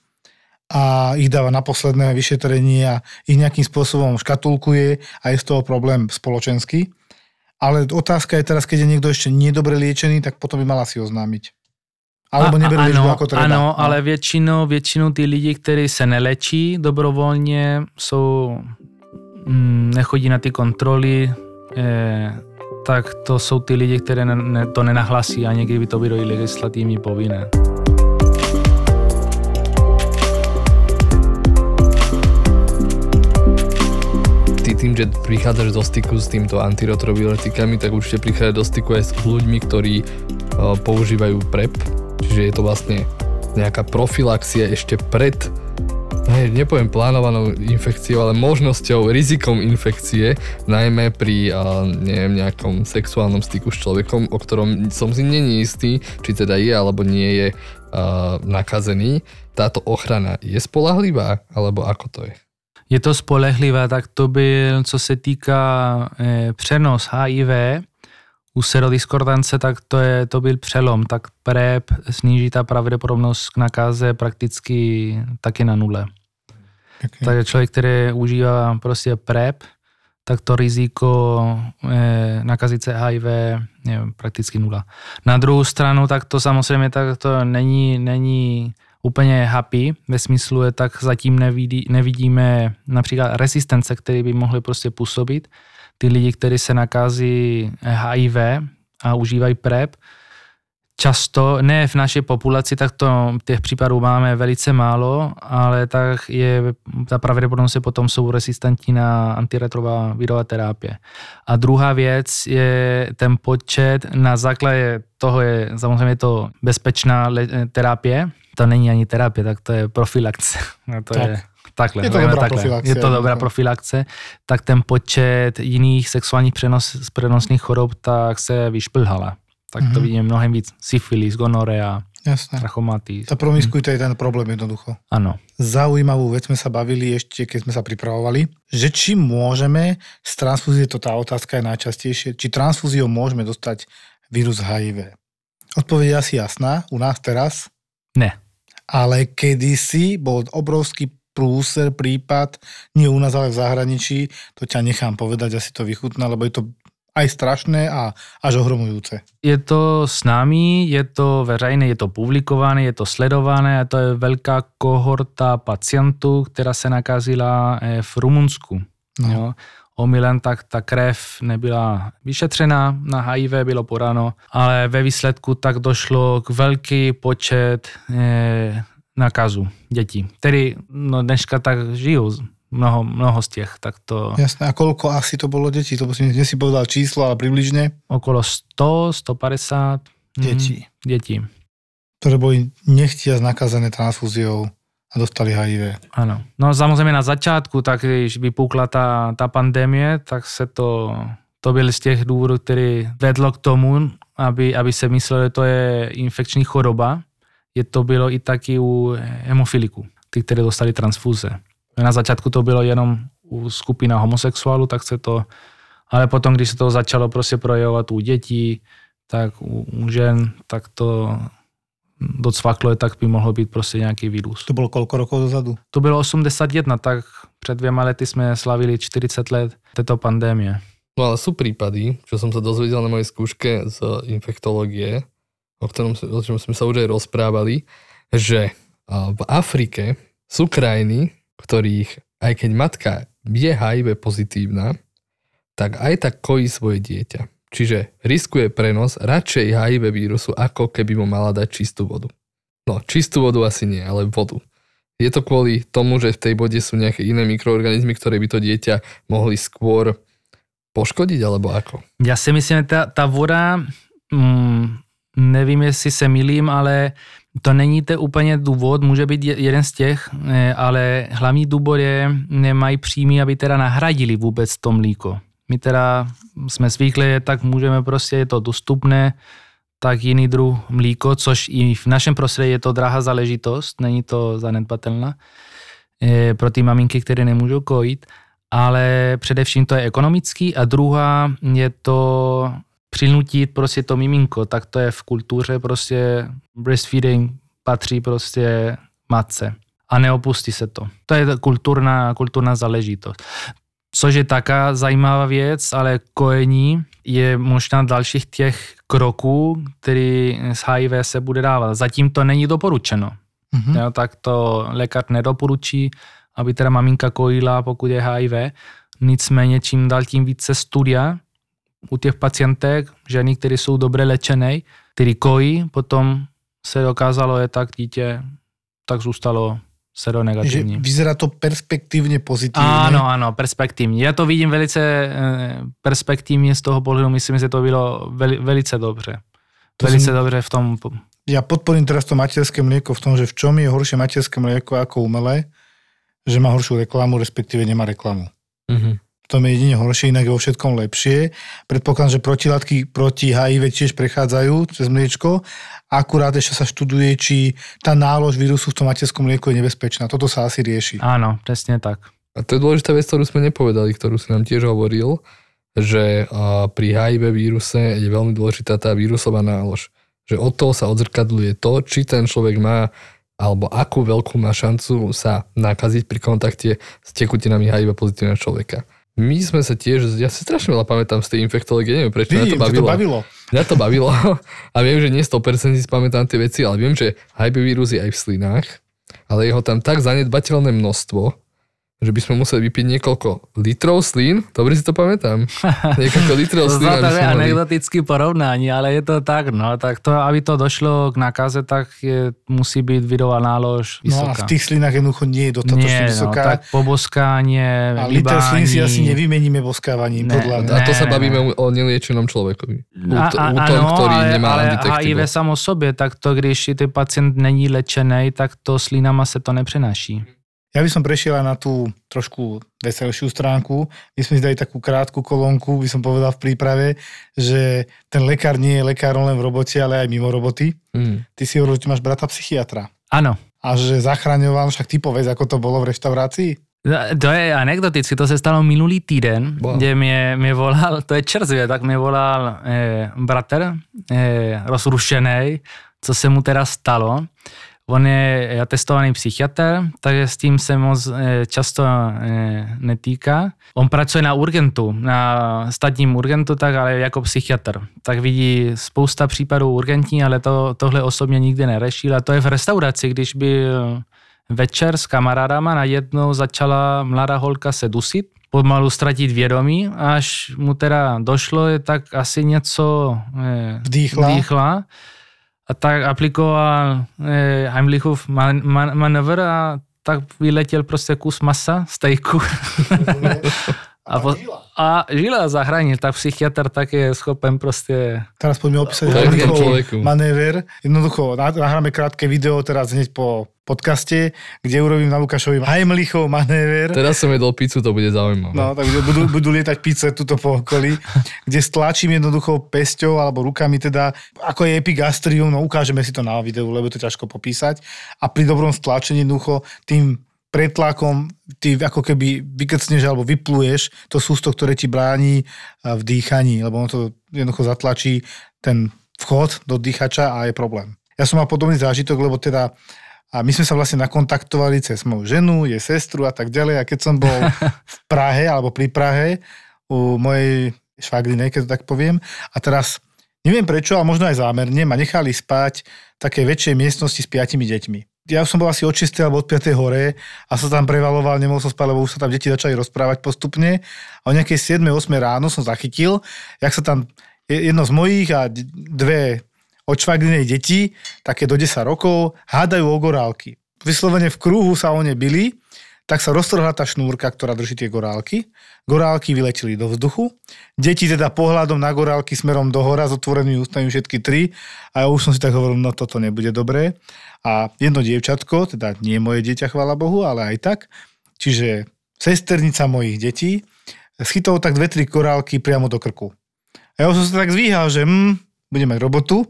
a ich dáva na posledné vyšetrenie a ich nejakým spôsobom škatulkuje a je z toho problém spoločenský. Ale otázka je teraz, keď je niekto ešte nedobre liečený, tak potom by mal asi oznámiť. Alebo neberú liečbu ako treba. Ano, no. ale většinou, většinou ty lidi, kteří se nelečí dobrovolně, jsou, mm, nechodí na ty kontroly, eh, tak to jsou ty lidi, které ne, to nenahlasí a někdy by to bylo i legislativní povinné. tým, že prichádzaš do styku s týmto antiretroviletikami, tak určite prichádza do styku aj s ľuďmi, ktorí uh, používajú PrEP, čiže je to vlastne nejaká profilaxia ešte pred ne, nepoviem plánovanou infekciou, ale možnosťou, rizikom infekcie, najmä pri uh, neviem, nejakom sexuálnom styku s človekom, o ktorom som si není istý, či teda je alebo nie je uh, nakazený. Táto ochrana je spolahlivá, alebo ako to je? Je to spolehlivé, tak to byl, co se týká e, přenos HIV, u serodiskordance, tak to, je, to byl přelom, tak PrEP sníží ta pravděpodobnost k nakáze prakticky taky na nule. Okay. Takže člověk, který užívá prostě PrEP, tak to riziko e, nakazit se HIV je prakticky nula. Na druhou stranu, tak to samozřejmě tak to není, není úplně happy, ve smyslu je tak zatím nevidí, nevidíme například rezistence, které by mohly prostě působit. Ty lidi, kteří se nakází HIV a užívají PrEP, často, ne v naší populaci, tak to těch případů máme velice málo, ale tak je, ta pravděpodobnost je potom jsou rezistentní na antiretrová terapie. A druhá věc je ten počet, na základě toho je samozřejmě to bezpečná terapie, to není ani terapie, tak to je profilakce. [LAUGHS] To tak. je, takhle, je to dobrá takhle. profilakce. Je to dobrá profilakce, tak ten počet jiných sexuálních přenos, prenosných chorob tak se vyšplhala. Tak mm-hmm. to mhm. vidíme mnohem víc. Syfilis, gonorea, Jasné. trachomatis. Tá promiskuita je ten problém jednoducho. Áno. Zaujímavú vec sme sa bavili ešte, keď sme sa pripravovali, že či môžeme z transfúzie, to tá otázka je najčastejšie, či transfúziou môžeme dostať vírus HIV. Odpoveď je asi jasná, u nás teraz. Ne. Ale kedysi bol obrovský prúser, prípad, nie u nás, ale v zahraničí, to ťa nechám povedať, asi to vychutná, lebo je to aj strašné a až ohromujúce. Je to s námi, je to veřejné, je to publikované, je to sledované a to je veľká kohorta pacientů, která se nakazila eh, v Rumunsku. No. Jo. Omylem tak ta krev nebyla vyšetřená, na HIV bylo podáno, ale ve výsledku tak došlo k velký počet e, nakazu dětí, který no dneška tak žijou mnoho, mnoho z těch, tak to... Jasné, a koľko asi to bolo detí? To si, si povedal číslo, ale približne? Okolo 100, 150 detí. Mm, detí. Ktoré boli nechtia nakazené transfúziou a dostali HIV. Ano. No samozřejmě na začátku, tak když vypukla ta, ta pandemie, tak se to, to byl z těch důvodů, který vedlo k tomu, aby, aby se myslelo, že to je infekční choroba. Je to bylo i taky u hemofiliků, ty, které dostali transfúze. Na začátku to bylo jenom u skupina homosexuálů, tak se to, ale potom, když se to začalo prostě projevovat u dětí, tak u, u žen, tak to docvaklo, tak by mohlo být prostě nějaký vírus. To bylo kolko rokov dozadu? To bylo 81, tak před dvěma lety jsme slavili 40 let této pandémie. No ale sú prípady, čo som sa dozvedel na mojej skúške z infektológie, o, ktorom, o čom sme sa už aj rozprávali, že v Afrike sú krajiny, ktorých aj keď matka je HIV pozitívna, tak aj tak kojí svoje dieťa. Čiže riskuje prenos radšej HIV vírusu, ako keby mu mala dať čistú vodu. No, čistú vodu asi nie, ale vodu. Je to kvôli tomu, že v tej vode sú nejaké iné mikroorganizmy, ktoré by to dieťa mohli skôr poškodiť, alebo ako? Ja si myslím, že tá, tá voda, mm, nevím, jestli se milím, ale to není to úplně důvod, může být jeden z těch, eh, ale hlavní důvod je, nemají příjmy, aby teda nahradili vůbec to mlíko. My teda jsme zvyklí, tak můžeme prostě, je to dostupné, tak jiný druh mlíko, což i v našem prostředí je to drahá záležitost, není to zanedbatelná eh, pro ty maminky, které nemůžou kojit, ale především to je ekonomický a druhá je to přinutit prostě to miminko, tak to je v kultuře prostě breastfeeding patří prostě matce a neopustí se to. To je kulturná, kulturná záležitost. Což je taká zajímavá věc, ale kojení je možná dalších těch kroků, který s HIV se bude dávat. Zatím to není doporučeno. Mm-hmm. Jo, tak to lékař nedoporučí, aby teda maminka kojila, pokud je HIV. Nicméně čím dál tím více studia u těch pacientek, ženy, které jsou dobře léčené, které kojí, potom se dokázalo je tak dítě, tak zůstalo seronegatívne. Že vyzerá to perspektívne pozitívne. Áno, áno, perspektívne. Ja to vidím velice eh, perspektívne z toho pohľadu, myslím, že to bylo veli, velice dobře. To velice som... dobře v tom. Ja podporím teraz to materské mlieko v tom, že v čom je horšie materské mlieko ako umelé, že má horšiu reklamu, respektíve nemá reklamu. Mhm. To je jedine horšie, inak je vo všetkom lepšie. Predpokladám, že protilátky proti HIV tiež prechádzajú cez mliečko. Akurát ešte sa študuje, či tá nálož vírusu v tom materskom mlieku je nebezpečná. Toto sa asi rieši. Áno, presne tak. A to je dôležitá vec, ktorú sme nepovedali, ktorú si nám tiež hovoril, že pri HIV víruse je veľmi dôležitá tá vírusová nálož. Že od toho sa odzrkadluje to, či ten človek má alebo akú veľkú má šancu sa nakaziť pri kontakte s tekutinami HIV pozitívneho človeka. My sme sa tiež, ja si strašne veľa pamätám z tej infektológie, neviem prečo, mňa to bavilo. to bavilo. Mňa to bavilo a viem, že nie 100% si pamätám tie veci, ale viem, že HIV vírus je aj v slinách, ale je ho tam tak zanedbateľné množstvo, že by sme museli vypiť niekoľko litrov slín, dobre si to pamätám, [LAUGHS] niekoľko litrov To slín, sme mohli... anekdotické porovnání, ale je to tak, no, tak to, aby to došlo k nákaze, tak je, musí být vidová nálož No a vysoká. v tých slinách jednoducho nie je dostatočne Nie, no, vysoká. tak poboskánie, a liter slín si asi nevymeníme boskávaním, Ne, podľa mňa. A to sa Ne, bavíme ne. o neliečenom človekovi. U, A, a, u tom, ano, ktorý ale, nemá ale. HIV samo sobě, tak to, když ty pacient není lečený, tak to slínama se to nepřenáší. Ja by som prešiel aj na tú trošku veselšiu stránku. My sme si dali takú krátku kolónku, by som povedal v príprave, že ten lekár nie je lekárom len v robote, ale aj mimo roboty. Mm. Ty si hovoril, že máš brata psychiatra. Ano, A že zachraňoval, však ty povedz, ako to bolo v reštaurácii. To je anekdoticky, to se stalo minulý týden, Wow. wow. kde mě, mě volal, to je čerstvě, tak mě volal eh, bratr, eh, rozrušený, co se mu teda stalo. On je atestovaný psychiatr, takže s tím se moc eh, často eh, netýká. On pracuje na urgentu, na státním urgentu, tak ale jako psychiatr. Tak vidí spousta případů urgentní, ale to, tohle osobně nikdy nerešil. A to je v restauraci, když byl večer s kamarádama najednou začala mladá holka se dusit, pomalu ztratit vědomí, až mu teda došlo, je tak asi něco Vdýchla. vdýchla a tak aplikoval eh, Heimlichův man, man, manevr a tak vyletěl prostě kus masa, stejku. [LAUGHS] a, po, a žila zachránil, tak psychiatr tak je schopen prostě Teraz poďme opísať manéver. Jednoducho, nah- nahráme krátke video teraz hneď po podcaste, kde urobím na Lukášovi Heimlichov manéver. Teraz som jedol pizzu, to bude zaujímavé. No, tak budú, budú lietať píce tuto po okolí, kde stlačím jednoducho pesťou alebo rukami teda, ako je epigastrium, no ukážeme si to na videu, lebo je to ťažko popísať. A pri dobrom stlačení jednoducho tým pretlakom ty ako keby vykrcneš alebo vypluješ to sústo, ktoré ti bráni a, v dýchaní, lebo ono to jednoducho zatlačí ten vchod do dýchača a je problém. Ja som mal podobný zážitok, lebo teda a my sme sa vlastne nakontaktovali cez moju ženu, jej sestru a tak ďalej. A keď som bol [LAUGHS] v Prahe, alebo pri Prahe, u mojej švagrine, keď to tak poviem, a teraz neviem prečo, ale možno aj zámerne, ma nechali spať v takej väčšej miestnosti s piatimi deťmi. Ja som bol asi od 6. alebo od 5. hore a sa tam prevaloval, nemohol som spať, lebo už sa tam deti začali rozprávať postupne. A o nejakej 7. 8. ráno som zachytil, jak sa tam jedno z mojich a dve od deti, také do 10 rokov, hádajú o gorálky. Vyslovene v kruhu sa o byli, tak sa roztrhla tá šnúrka, ktorá drží tie gorálky. Gorálky vyleteli do vzduchu. Deti teda pohľadom na gorálky smerom do hora s otvorenými ústami všetky tri. A ja už som si tak hovoril, no toto nebude dobré. A jedno dievčatko, teda nie moje dieťa, chvála Bohu, ale aj tak, čiže sesternica mojich detí, schytol tak dve, tri korálky priamo do krku. A ja som sa tak zvíhal, že hm, bude mať robotu.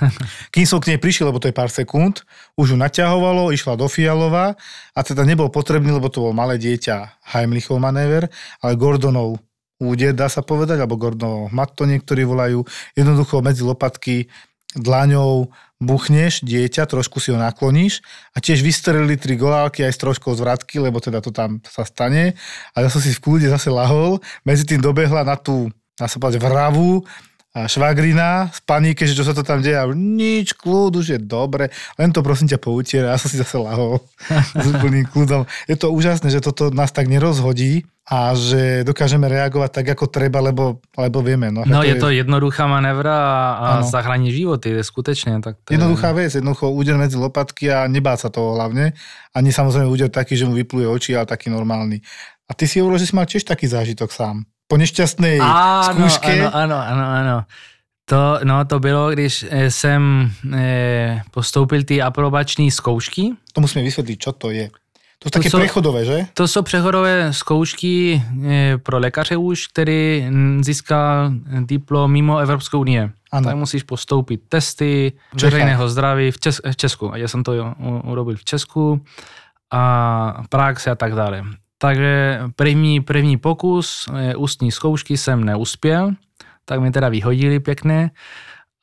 [LAUGHS] Kým som k nej prišiel, lebo to je pár sekúnd, už ju naťahovalo, išla do Fialova a teda nebol potrebný, lebo to bol malé dieťa Heimlichov manéver, ale Gordonov úder, dá sa povedať, alebo Gordonov mat to niektorí volajú. Jednoducho medzi lopatky dlaňou buchneš dieťa, trošku si ho nakloníš a tiež vystrelili tri golálky aj s troškou zvratky, lebo teda to tam sa stane. A ja som si v kľude zase lahol, medzi tým dobehla na tú, dá sa povedať, vravu, a švagrina z paníke, že čo sa to tam deje. Nič, kľud, už je dobre. Len to prosím ťa poutiera. Ja som si zase lahol [LAUGHS] s úplným kľudom. Je to úžasné, že toto nás tak nerozhodí a že dokážeme reagovať tak, ako treba, lebo, lebo vieme. No, No je to jednoduchá manévra a, a Áno. zachrání životy, skutečne. Tak to je- Jednoduchá vec, jednoducho úder medzi lopatky a nebáť sa toho hlavne. Ani samozrejme úder taký, že mu vypluje oči, ale taký normálny. A ty si hovoril, že si mal tiež taký zážitok sám. Po nešťastnej Áno, skúške. áno, áno, áno, áno. To, no, to bylo, když eh, jsem eh, postoupil ty aprobační zkoušky. To musíme vysvetliť, čo to je. To jsou také jsou- prechodové, že? To jsou přechodové zkoušky eh, pro lékaře už, který mm, získal diplom mimo Evropskou unie. Ano. Tak musíš postoupit testy veřejného zdraví v, Čes- v Česku. Já jsem to u- urobil v Česku a praxe a tak dále. Takže první, první pokus eh, ústní zkoušky jsem neuspěl, tak mi teda vyhodili pěkně.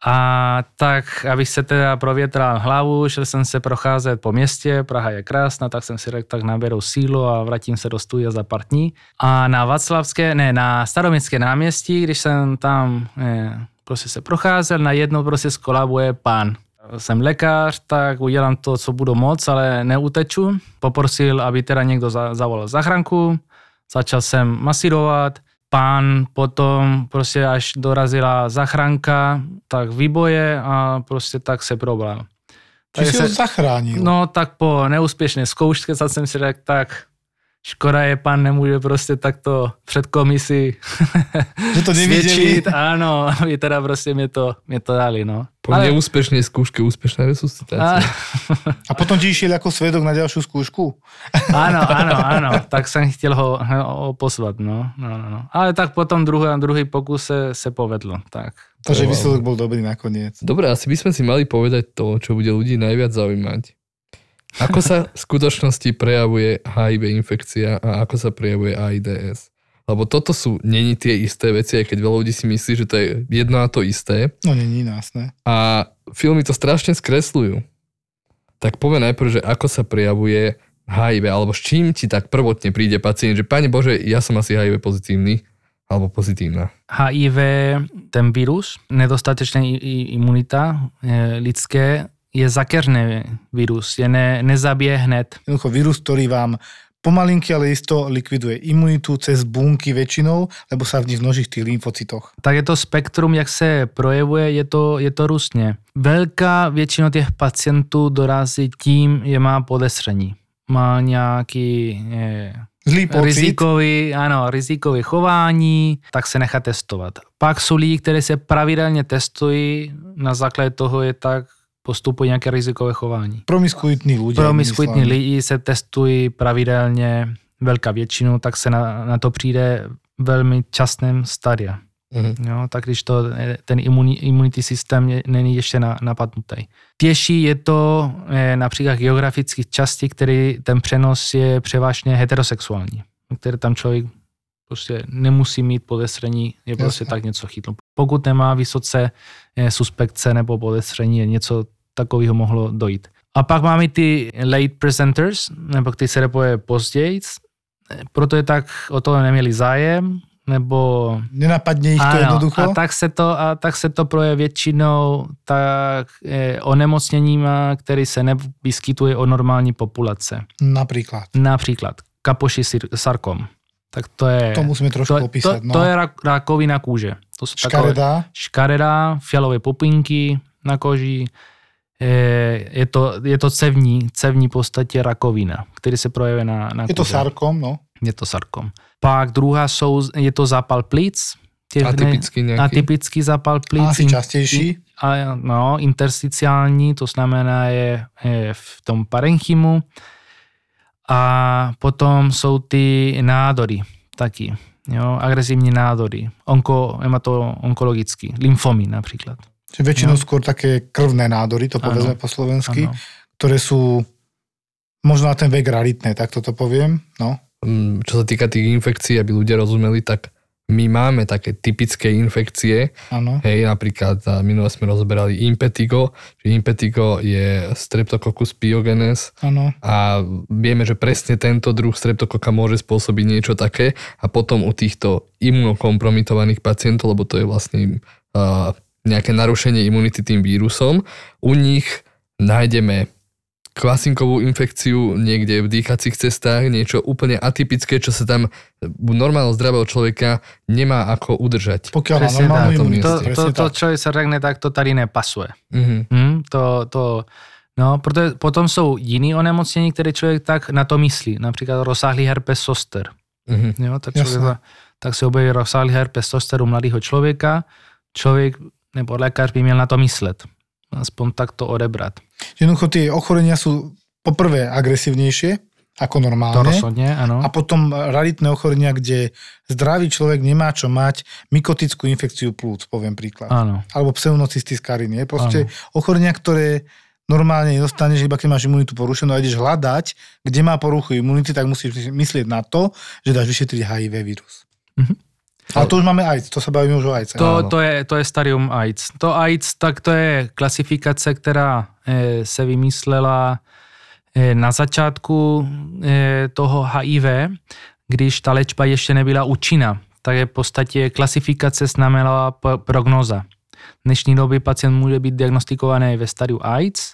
A tak, abych se teda provětral hlavu, šel jsem se procházet po městě, Praha je krásná, tak jsem si řekl, tak naberu sílu a vrátím se do studia za pár dní. A na Václavské, ne, na Staroměstské náměstí, když jsem tam eh, prostě se procházel, najednou prostě skolabuje pán. Jsem lékař, tak udělám to, co budu moc, ale neuteču. Poprosil, aby teda někdo za, zavolal záchranku, začal jsem masírovat, pán potom prostě až dorazila záchranka, tak výboje a prostě tak se probral. Či si ho se- zachránil. No tak po neúspěšné zkoušce tak jsem si řekl, tak škoda je, pan nemůže prostě takto před komisi Že to svědčit, ano, aby teda prostě mě to, mě to dali, no. Po neúspešnej skúške úspešná a, resuscitácia. A potom ti išiel ako svedok na ďalšiu skúšku? ano, ano, ano, tak jsem chtěl ho, ho pozvat, no, no, no, no. Ale tak potom druhý, druhý pokus se, se povedlo, tak. Takže výsledok bol dobrý nakoniec. Dobre, asi by sme si mali povedať to, čo bude ľudí najviac zaujímať. Ako sa v skutočnosti prejavuje HIV infekcia a ako sa prejavuje AIDS? Lebo toto sú, není tie isté veci, aj keď veľa ľudí si myslí, že to je jedno a to isté. No není násne. A filmy to strašne skresľujú. Tak povie najprv, že ako sa prejavuje HIV, alebo s čím ti tak prvotne príde pacient, že Pane Bože, ja som asi HIV pozitívny, alebo pozitívna. HIV, ten virus, nedostatečná imunita eh, lidské, je zakeřný virus, je ne, nezabije hned. Jednoducho vírus, ktorý vám pomalinky, ale isto likviduje imunitu cez bunky väčšinou, lebo sa v nich množí v tých lymfocytoch. Tak je to spektrum, jak se projevuje, je to, je to různě. Velká většina těch pacientů dorazí tím, že má podezření. Má nějaký eh, Zlý pocit. rizikový, ano, rizikový chování, tak se nechá testovat. Pak jsou lidi, kteří se pravidelně testují, na základě toho je tak postupují nějaké rizikové chování. Promiskuitní ľudia. Promiskuitní lidi se testují pravidelně, velká většinu, tak se na, na to přijde velmi časném stadiu. Mhm. Jo, tak když to, eh, ten imuni, imunitní systém je, není ještě na, napadnutý. Těžší je to eh, například geografických částí, který ten přenos je převážně heterosexuální, který tam člověk prostě nemusí mít podezření, je prostě tak něco chytlo. Pokud nemá vysoce eh, suspekce nebo podezření, něco takového mohlo dojít. A pak máme ty late presenters, nebo kteří se repoje později, eh, proto je tak o to neměli zájem, nebo Nenapadne ich to jednoducho? a tak se to, a tak se to proje většinou tak e, onemocněníma, který se nevyskytuje o normální populace. Napríklad. Například kapoši sarkom. Tak to je, To musíme trošku to, to, opísať. No. to je rak, rakovina kůže. To jsou takové Škaredá. škaredá, fialové pupinky na koži. E, je, to, je to cevní, cevní podstatě rakovina, který se projevuje na, na Je to kůži. sarkom, no. Je to sarkom. Pak druhá jsou, je to zápal plic. Atypický nejaký? Atypický zápal plic. Asi častejší. a, no, intersticiální, to znamená je, je v tom parenchymu. A potom jsou ty nádory taky. Jo, agresivní nádory, onko, hemato onkologický, lymfomy například. Čiže väčšinou No. skôr také krvné nádory, to povedzme Áno. po slovensky, Ano. ktoré sú možno na ten vek raritné, tak toto poviem. No. Mm, Čo sa týka tých infekcií, aby ľudia rozumeli, tak my máme také typické infekcie, Áno. Hej, napríklad minule sme rozoberali impetigo, že impetigo je Streptococcus pyogenes Áno. a vieme, že presne tento druh streptokoka môže spôsobiť niečo také a potom u týchto imunokompromitovaných pacientov, lebo to je vlastne uh, nejaké narušenie imunity tým vírusom, u nich nájdeme kvasinkovú infekciu niekde v dýchacích cestách, niečo úplne atypické, čo sa tam u normálneho zdravého človeka nemá ako udržať. Pokiaľ má Presne normálnu tak, to imunitu. To, to, to, čo sa řekne, tak to tady nepasuje. Mhm. Hm, to, to, no, protože potom jsou jiný onemocnění, které člověk tak na to myslí. Například rozsáhlý herpes zoster. Mhm. Jo, tak, člověk, tak se objeví rozsáhlý herpes zoster u mladého člověka. Člověk nebo lékař by měl na to myslet. Aspoň tak to odebrat. Jednoducho tie ochorenia sú poprvé agresívnejšie ako normálne. To rozhodne, áno. A potom raritné ochorenia, kde zdravý človek nemá čo mať mykotickú infekciu plúc, poviem príklad. Áno. Alebo pseudocystis carini. Je proste ochorenia, ktoré normálne nedostaneš, iba keď máš imunitu porušenú a ideš hľadať, kde má poruchu imunity, tak musíš myslieť na to, že dáš vyšetriť HIV vírus. Mhm. Ale to už máme AIDS, to sa bavíme už o AIDS. To, to, je, to je stadium AIDS. To AIDS, tak to je klasifikace, která e, se vymyslela e, na začátku e, toho HIV, když ta léčba ještě nebyla účinná. Tak je v podstatě klasifikace znamenala prognoza. V dnešní době pacient může být diagnostikovaný ve stadiu AIDS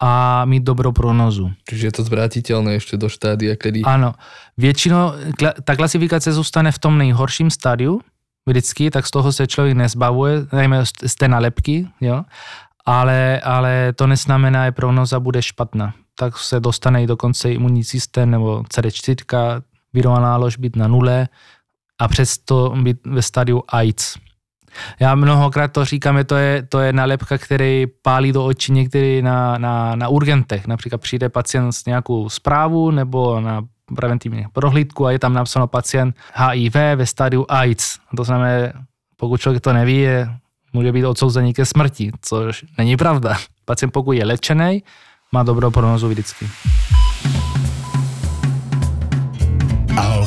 a mít dobrou prognozu. Čiže je to zvrátiteľné ešte do štádia, kedy... Ano, většinou kla- ta klasifikace zůstane v tom nejhorším stádiu, vždycky, tak z toho se člověk nezbavuje, najmä z té nalepky, jo? Ale, ale to neznamená, že prognoza bude špatná. Tak se dostane i dokonce imunní systém nebo CD4, virová nálož být na nule a přesto být ve stádiu AIDS. Já mnohokrát to říkám, že to je, to je nálepka, který pálí do očí některý na, na, na urgentech. Například přijde pacient s nějakou zprávu nebo na preventivní prohlídku a je tam napsáno pacient HIV ve stádiu AIDS. To znamená, pokud člověk to neví, je, může být odsouzený ke smrti, což není pravda. Pacient pokud je lečený, má dobrou prognozu vždycky. Al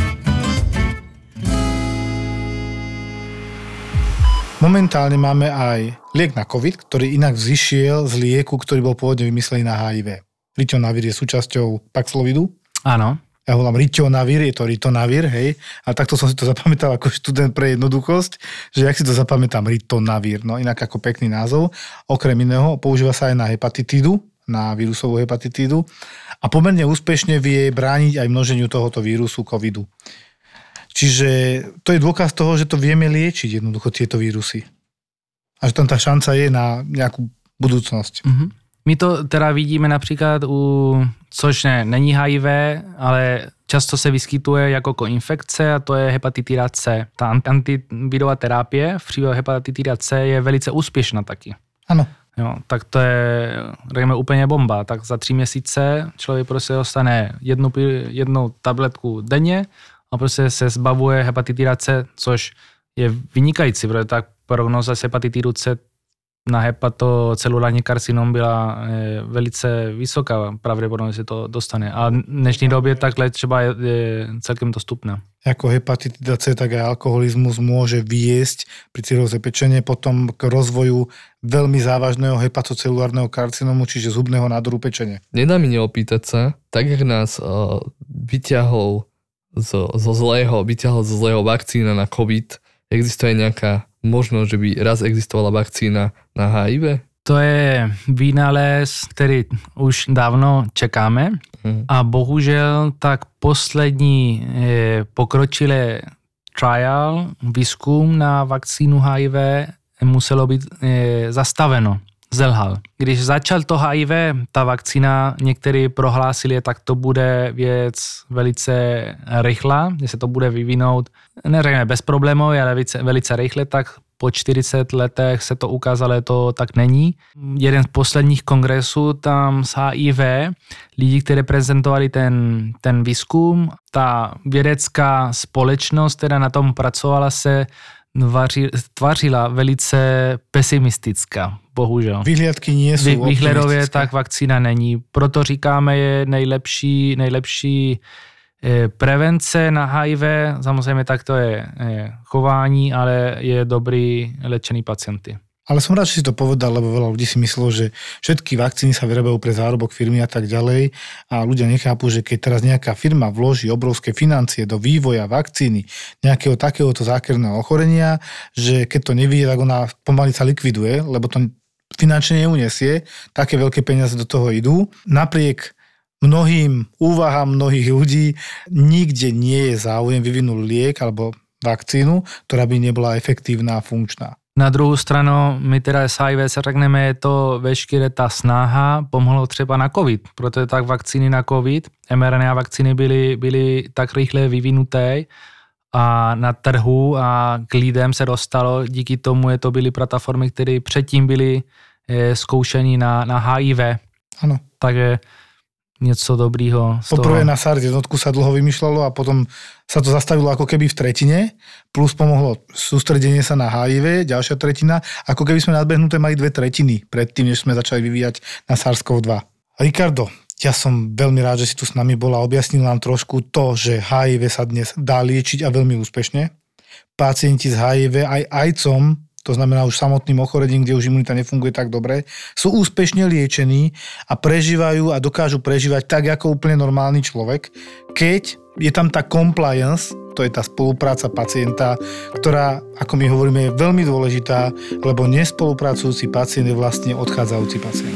Momentálne máme aj liek na COVID, ktorý inak vzýšiel z lieku, ktorý bol pôvodne vymyslený na HIV. Ritonavir je súčasťou Paxlovidu. Áno. Ja volám Ritonavir, je to Ritonavir, hej. A takto som si to [LAUGHS] zapamätal ako študent pre jednoduchosť, že jak si to zapamätám, Ritonavir, no inak ako pekný názov. Okrem iného používa sa aj na hepatitídu, na vírusovú hepatitídu a pomerne úspešne vie brániť aj množeniu tohoto vírusu covidu. Čiže to je dôkaz toho, že to vieme liečiť jednoducho tieto vírusy. A že tam tá šanca je na nejakú budúcnosť. Mhm. My to teda vidíme například u, což ne, není HIV, ale často se vyskytuje jako koinfekce a to je hepatitida C. Ta ant- antivirová terapie v případě hepatitida C je velice úspěšná taky. Áno. Jo, tak to je, řekněme, úplně bomba. Tak za tři měsíce člověk prostě dostane jednu, jednu tabletku denně a prostě se zbavuje hepatitida C, což je vynikající, protože ta prognoza s hepatitidu C na hepatocelulární karcinom byla eh, velice vysoká, pravděpodobně se to dostane. A v dnešní době tak léčba je, je celkem dostupná. Ako hepatitida C, tak aj alkoholizmus môže viesť pri cirróze pečenie potom k rozvoju veľmi závažného hepatocelulárneho karcinomu, čiže zubného nádoru pečenia. Nedá mi neopýtať sa, tak jak nás uh, vyťahol zo, zo zlého, vyťahol zo zlého vakcína na COVID, existuje nejaká možnosť, že by raz existovala vakcína na HIV? To je vynález, který už dávno čekáme Mhm. a bohužel tak poslední eh, pokročilé trial, výzkum na vakcínu HIV muselo být eh, zastaveno. Zelhal. Když začal to HIV, ta vakcína, někteří prohlásili, tak to bude věc velice rychlá, že se to bude vyvinout, neřekne bez problémů, ale velice, velice rychle, tak po 40 letech se to ukázalo, to tak není. Jeden z posledních kongresů tam z HIV, lidi, kteří prezentovali ten, ten výzkum, ta vědecká společnost, která na tom pracovala, se tvařila velice pesimistická, bohužel. Vyhliadky nie sú Vy, výhledově optimistické. tak vakcína není. Proto říkáme, je nejlepší, nejlepší eh, prevence na HIV. Samozřejmě tak to je eh, chování, ale je dobrý léčený pacienty. Ale som rád, že si to povedal, lebo veľa ľudí si myslelo, že všetky vakcíny sa vyrábajú pre zárobok firmy a tak ďalej a ľudia nechápu, že keď teraz nejaká firma vloží obrovské financie do vývoja vakcíny nejakého takéhoto zákerného ochorenia, že keď to nevidie, tak ona pomaly sa likviduje, lebo to finančne neunesie, také veľké peniaze do toho idú. Napriek mnohým úvahám mnohých ľudí nikde nie je záujem vyvinúť liek alebo vakcínu, ktorá by nebola efektívna a funkčná. Na druhou stranu, my teda s HIV se řekneme, je to veškeré ta snaha pomohlo třeba na COVID, protože tak vakcíny na COVID, mRNA vakcíny byly, byly tak rychle vyvinuté a na trhu a k lidem se dostalo, díky tomu je to byly platformy, které předtím byly e, zkoušení na, na HIV. Áno. Takže něco dobrýho Poprvé na SARS jednotku sa dlho vymýšľalo a potom sa to zastavilo ako keby v tretine, plus pomohlo sústredenie sa na HIV, ďalšia tretina, ako keby sme nadbehnuté mali dve tretiny predtým, než sme začali vyvíjať na SARS-CoV-2. Ricardo, ja som veľmi rád, že si tu s nami bola a objasnil nám trošku to, že HIV sa dnes dá liečiť a veľmi úspešne. Pacienti s HIV aj ajcom to znamená už samotným ochorením, kde už imunita nefunguje tak dobre, sú úspešne liečení a prežívajú a dokážu prežívať tak ako úplne normálny človek, keď je tam tá compliance, to je tá spolupráca pacienta, ktorá, ako my hovoríme, je veľmi dôležitá, lebo nespolupracujúci pacient je vlastne odchádzajúci pacient.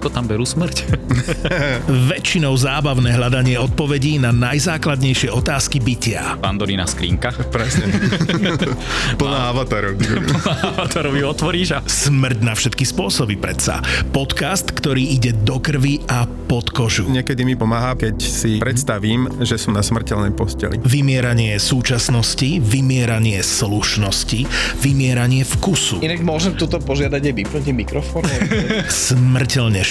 ako tam berú smrť? [LAUGHS] Väčšinou zábavné hľadanie odpovedí na najzákladnejšie otázky bytia. Pandorína skrinka. Presne. [LAUGHS] Plná avatarov. Avatarovi [LAUGHS] otvoríš a... Smrť na všetky spôsoby predsa. Podcast, ktorý ide do krvi a pod kožu. Niekedy mi pomáha, keď si predstavím, že som na smrteľnej posteli. Vymieranie súčasnosti, vymieranie slušnosti, vymieranie vkusu. inak môžem tuto požiadať aj vypnutím mikrofónu. Smrteľne